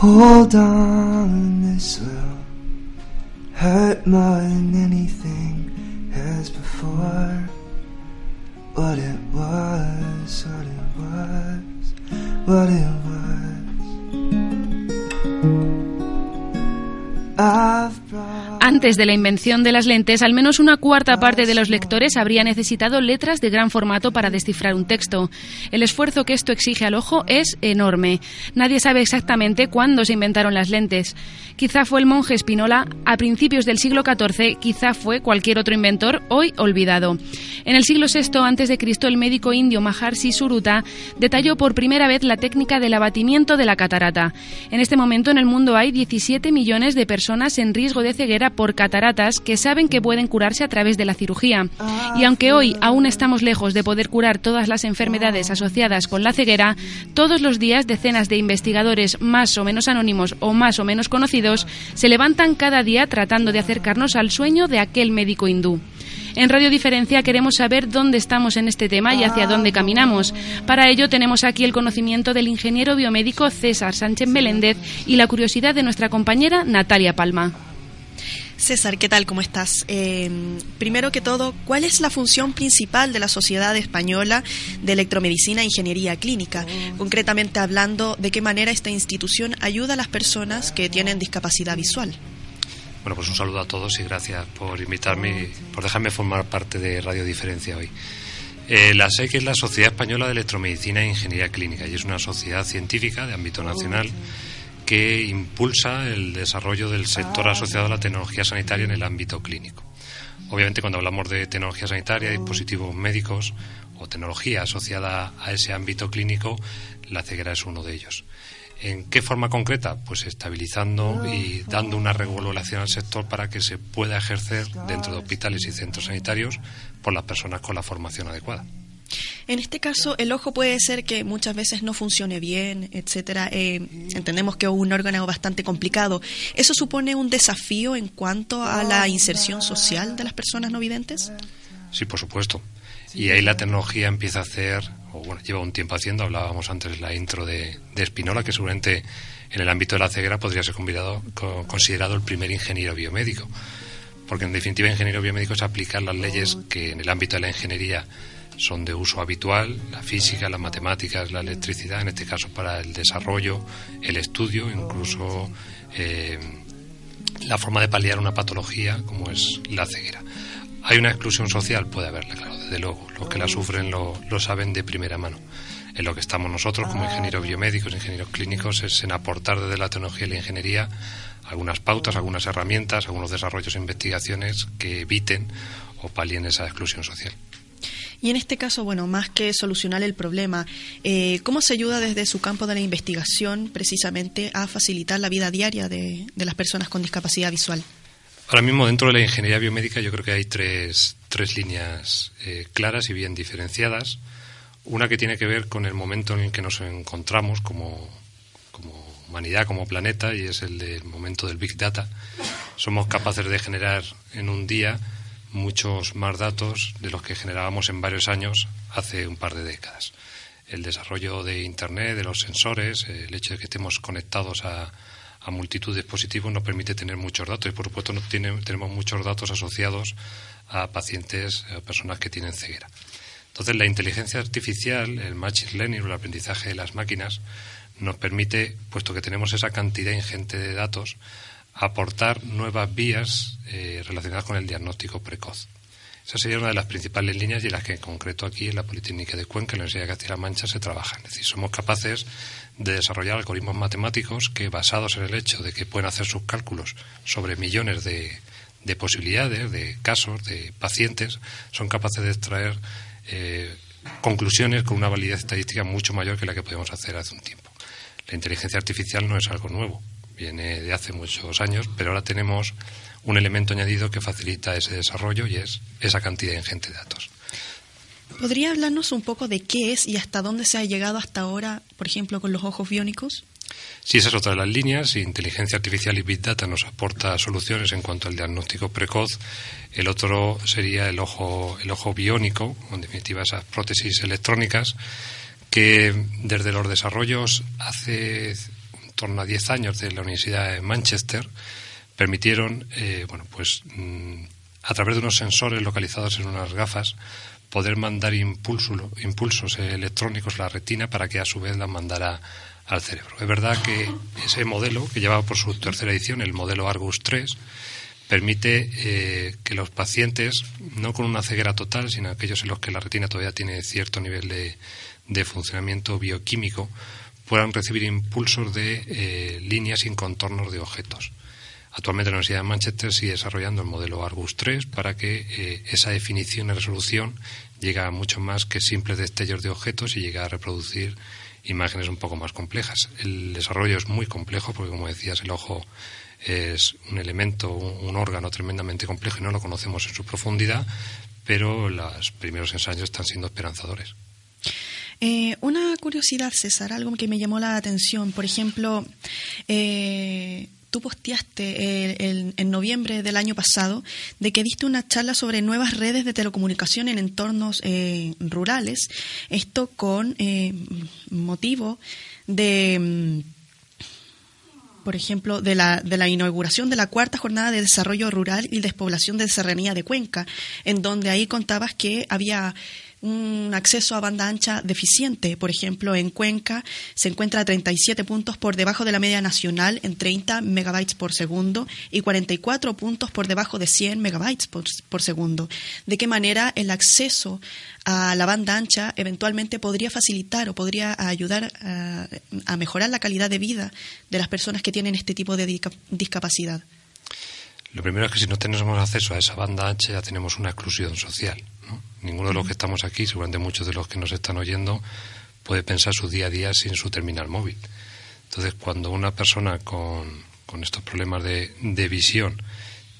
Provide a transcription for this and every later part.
Hold on, this will hurt more than anything as before. What it was, what it was, what it was. I've Antes de la invención de las lentes, al menos una cuarta parte de los lectores habría necesitado letras de gran formato para descifrar un texto. El esfuerzo que esto exige al ojo es enorme. Nadie sabe exactamente cuándo se inventaron las lentes. Quizá fue el monje Spinola a principios del siglo XIV, quizá fue cualquier otro inventor hoy olvidado. En el siglo VI a.C., el médico indio Maharshi Suruta detalló por primera vez la técnica del abatimiento de la catarata. En este momento en el mundo hay 17 millones de personas en riesgo de ceguera por cataratas que saben que pueden curarse a través de la cirugía. Y aunque hoy aún estamos lejos de poder curar todas las enfermedades asociadas con la ceguera, todos los días decenas de investigadores más o menos anónimos o más o menos conocidos se levantan cada día tratando de acercarnos al sueño de aquel médico hindú. En Radio Diferencia queremos saber dónde estamos en este tema y hacia dónde caminamos. Para ello tenemos aquí el conocimiento del ingeniero biomédico César Sánchez Meléndez y la curiosidad de nuestra compañera Natalia Palma. César, ¿qué tal? ¿Cómo estás? Eh, primero que todo, ¿cuál es la función principal de la Sociedad Española de Electromedicina e Ingeniería Clínica? Concretamente hablando, ¿de qué manera esta institución ayuda a las personas que tienen discapacidad visual? Bueno, pues un saludo a todos y gracias por invitarme por dejarme formar parte de Radio Diferencia hoy. Eh, la SEC es la Sociedad Española de Electromedicina e Ingeniería Clínica y es una sociedad científica de ámbito nacional que impulsa el desarrollo del sector asociado a la tecnología sanitaria en el ámbito clínico. Obviamente, cuando hablamos de tecnología sanitaria, dispositivos médicos o tecnología asociada a ese ámbito clínico, la ceguera es uno de ellos. ¿En qué forma concreta? Pues estabilizando y dando una regulación al sector para que se pueda ejercer dentro de hospitales y centros sanitarios por las personas con la formación adecuada. En este caso, el ojo puede ser que muchas veces no funcione bien, etcétera. Eh, entendemos que es un órgano bastante complicado. ¿Eso supone un desafío en cuanto a la inserción social de las personas no videntes? Sí, por supuesto. Y ahí la tecnología empieza a hacer, o bueno, lleva un tiempo haciendo, hablábamos antes la intro de, de Spinola, que seguramente en el ámbito de la ceguera podría ser considerado el primer ingeniero biomédico. Porque en definitiva, ingeniero biomédico es aplicar las leyes que en el ámbito de la ingeniería son de uso habitual, la física, las matemáticas, la electricidad, en este caso para el desarrollo, el estudio, incluso eh, la forma de paliar una patología como es la ceguera. ¿Hay una exclusión social? Puede haberla, claro, desde luego. Los que la sufren lo, lo saben de primera mano. En lo que estamos nosotros como ingenieros biomédicos, ingenieros clínicos, es en aportar desde la tecnología y la ingeniería algunas pautas, algunas herramientas, algunos desarrollos e investigaciones que eviten o palien esa exclusión social. Y en este caso, bueno, más que solucionar el problema, eh, ¿cómo se ayuda desde su campo de la investigación precisamente a facilitar la vida diaria de, las personas con discapacidad visual? Ahora mismo dentro de la ingeniería biomédica yo creo que hay tres, tres líneas eh, claras y bien diferenciadas. Una que tiene que ver con el momento en el que nos encontramos como, como humanidad, como planeta, y es el del momento del Big Data. Somos capaces de generar en un día muchos más datos de los que generábamos en varios años hace un par de décadas. El desarrollo de Internet, de los sensores, el hecho de que estemos conectados a, multitud de dispositivos nos permite tener muchos datos y, por supuesto, no tenemos muchos datos asociados a pacientes, a personas que tienen ceguera. Entonces, la inteligencia artificial, el machine learning el aprendizaje de las máquinas nos permite, puesto que tenemos esa cantidad ingente de datos, aportar nuevas vías eh, relacionadas con el diagnóstico precoz. Esa sería una de las principales líneas y las que en concreto aquí en la Politécnica de Cuenca, en la Universidad de Castilla-La Mancha, se trabaja. Es decir, somos capaces de desarrollar algoritmos matemáticos que, basados en el hecho de que pueden hacer sus cálculos sobre millones de, de posibilidades, de casos, de pacientes, son capaces de extraer eh, conclusiones con una validez estadística mucho mayor que la que podemos hacer hace un tiempo. La inteligencia artificial no es algo nuevo viene de hace muchos años, pero ahora tenemos un elemento añadido que facilita ese desarrollo y es esa cantidad ingente de datos. ¿Podría hablarnos un poco de qué es y hasta dónde se ha llegado hasta ahora, por ejemplo, con los ojos biónicos? Sí, esa es otra de las líneas. Inteligencia artificial y Big Data nos aporta soluciones en cuanto al diagnóstico precoz. El otro sería el ojo, el ojo biónico, en definitiva esas prótesis electrónicas, que desde los desarrollos hace torno a 10 años de la Universidad de Manchester permitieron, eh, bueno, pues mm, a través de unos sensores localizados en unas gafas poder mandar impulsos electrónicos a la retina para que a su vez las mandara al cerebro. Es verdad que ese modelo, que llevaba por su tercera edición, el modelo Argus 3, permite eh, que los pacientes, no con una ceguera total, sino aquellos en los que la retina todavía tiene cierto nivel de, funcionamiento bioquímico, puedan recibir impulsos de eh, líneas sin contornos de objetos. Actualmente la Universidad de Manchester sigue desarrollando el modelo Argus 3 para que eh, esa definición y resolución llegue a mucho más que simples destellos de objetos y llegue a reproducir imágenes un poco más complejas. El desarrollo es muy complejo porque, como decías, el ojo es un elemento, un, órgano tremendamente complejo y no lo conocemos en su profundidad, pero los primeros ensayos están siendo esperanzadores. Eh, una curiosidad, César, algo que me llamó la atención. Por ejemplo, eh, tú posteaste en noviembre del año pasado de que diste una charla sobre nuevas redes de telecomunicación en entornos eh, rurales. Esto con eh, motivo de mm, por ejemplo, de la, de la inauguración de la cuarta jornada de desarrollo rural y despoblación de Serranía de Cuenca, en donde ahí contabas que había un acceso a banda ancha deficiente. Por ejemplo, en Cuenca se encuentra a 37 puntos por debajo de la media nacional en 30 megabytes por segundo y 44 puntos por debajo de 100 megabytes por, segundo. ¿De qué manera el acceso a la banda ancha eventualmente podría facilitar o podría ayudar a, a mejorar la calidad de vida de las personas que tienen este tipo de discapacidad? Lo primero es que si no tenemos acceso a esa banda ancha ya tenemos una exclusión social. Ninguno de los que estamos aquí, seguramente muchos de los que nos están oyendo, puede pensar su día a día sin su terminal móvil. Entonces, cuando una persona con, estos problemas de, de, visión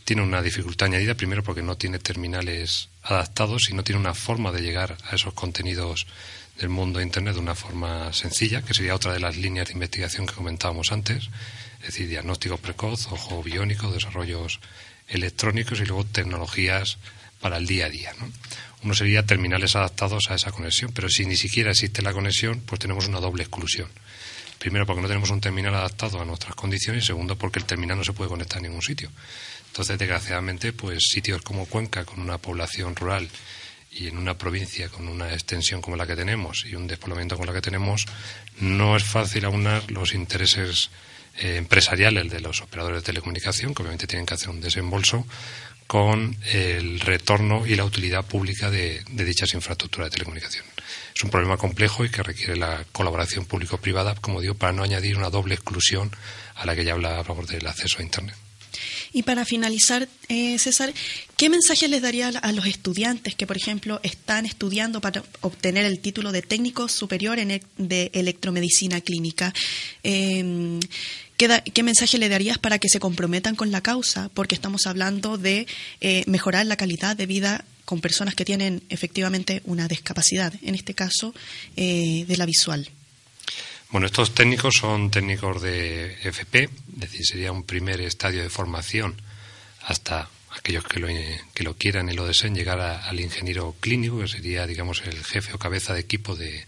tiene una dificultad añadida, primero porque no tiene terminales adaptados y no tiene una forma de llegar a esos contenidos del mundo de Internet de una forma sencilla, que sería otra de las líneas de investigación que comentábamos antes, es decir, diagnóstico precoz, ojo biónico, desarrollos electrónicos y luego tecnologías para el día a día. ¿no? Uno sería terminales adaptados a esa conexión, pero si ni siquiera existe la conexión, pues tenemos una doble exclusión. Primero, porque no tenemos un terminal adaptado a nuestras condiciones, y segundo, porque el terminal no se puede conectar a ningún sitio. Entonces, desgraciadamente, pues sitios como Cuenca, con una población rural y en una provincia con una extensión como la que tenemos y un despoblamiento como la que tenemos, no es fácil aunar los intereses eh, empresariales de los operadores de telecomunicación, que obviamente tienen que hacer un desembolso, con el retorno y la utilidad pública de, dichas infraestructuras de telecomunicación. Es un problema complejo y que requiere la colaboración público-privada, como digo, para no añadir una doble exclusión a la que ya favor del acceso a Internet. Y para finalizar, eh, César, ¿qué mensaje les daría a los estudiantes que, por ejemplo, están estudiando para obtener el título de técnico superior en de electromedicina clínica? Eh, ¿Qué, mensaje le darías para que se comprometan con la causa? Porque estamos hablando de eh, mejorar la calidad de vida con personas que tienen efectivamente una discapacidad, en este caso eh, de la visual. Bueno, estos técnicos son técnicos de FP, es decir, sería un primer estadio de formación hasta aquellos que lo, que lo quieran y lo deseen llegar al ingeniero clínico, que sería, digamos, el jefe o cabeza de equipo de,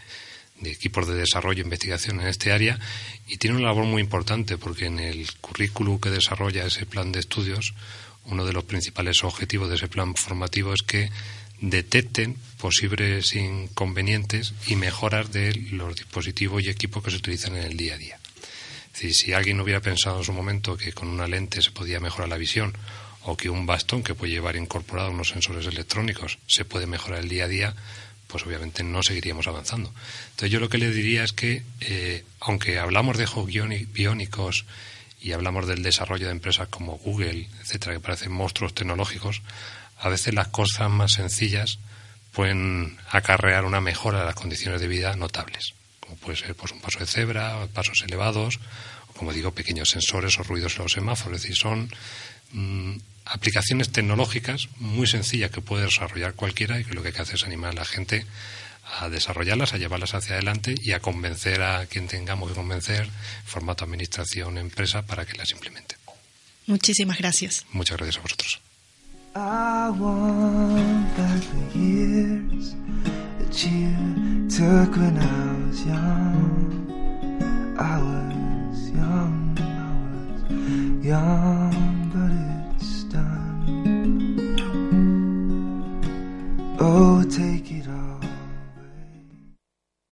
de equipos de desarrollo e investigación en este área y tiene una labor muy importante porque en el currículum que desarrolla ese plan de estudios, uno de los principales objetivos de ese plan formativo es que detecten posibles inconvenientes y mejoras de los dispositivos y equipos que se utilizan en el día a día. si alguien hubiera pensado en su momento que con una lente se podía mejorar la visión o que un bastón que puede llevar incorporado unos sensores electrónicos se puede mejorar el día a día, pues obviamente no seguiríamos avanzando. Entonces yo lo que le diría es que, eh, aunque hablamos de ojos biónicos y hablamos del desarrollo de empresas como Google, etcétera, que parecen monstruos tecnológicos, a veces las cosas más sencillas pueden acarrear una mejora de las condiciones de vida notables, como puede ser pues, un paso de cebra, pasos elevados, o como digo, pequeños sensores o ruidos en los semáforos. Es decir, son mm, aplicaciones tecnológicas muy sencillas que puede desarrollar cualquiera y que lo que hay que hacer es animar a la gente a desarrollarlas, a llevarlas hacia adelante y a convencer a quien tengamos que convencer, formato administración, empresa, para que las implemente. Muchísimas gracias. Muchas gracias a vosotros. I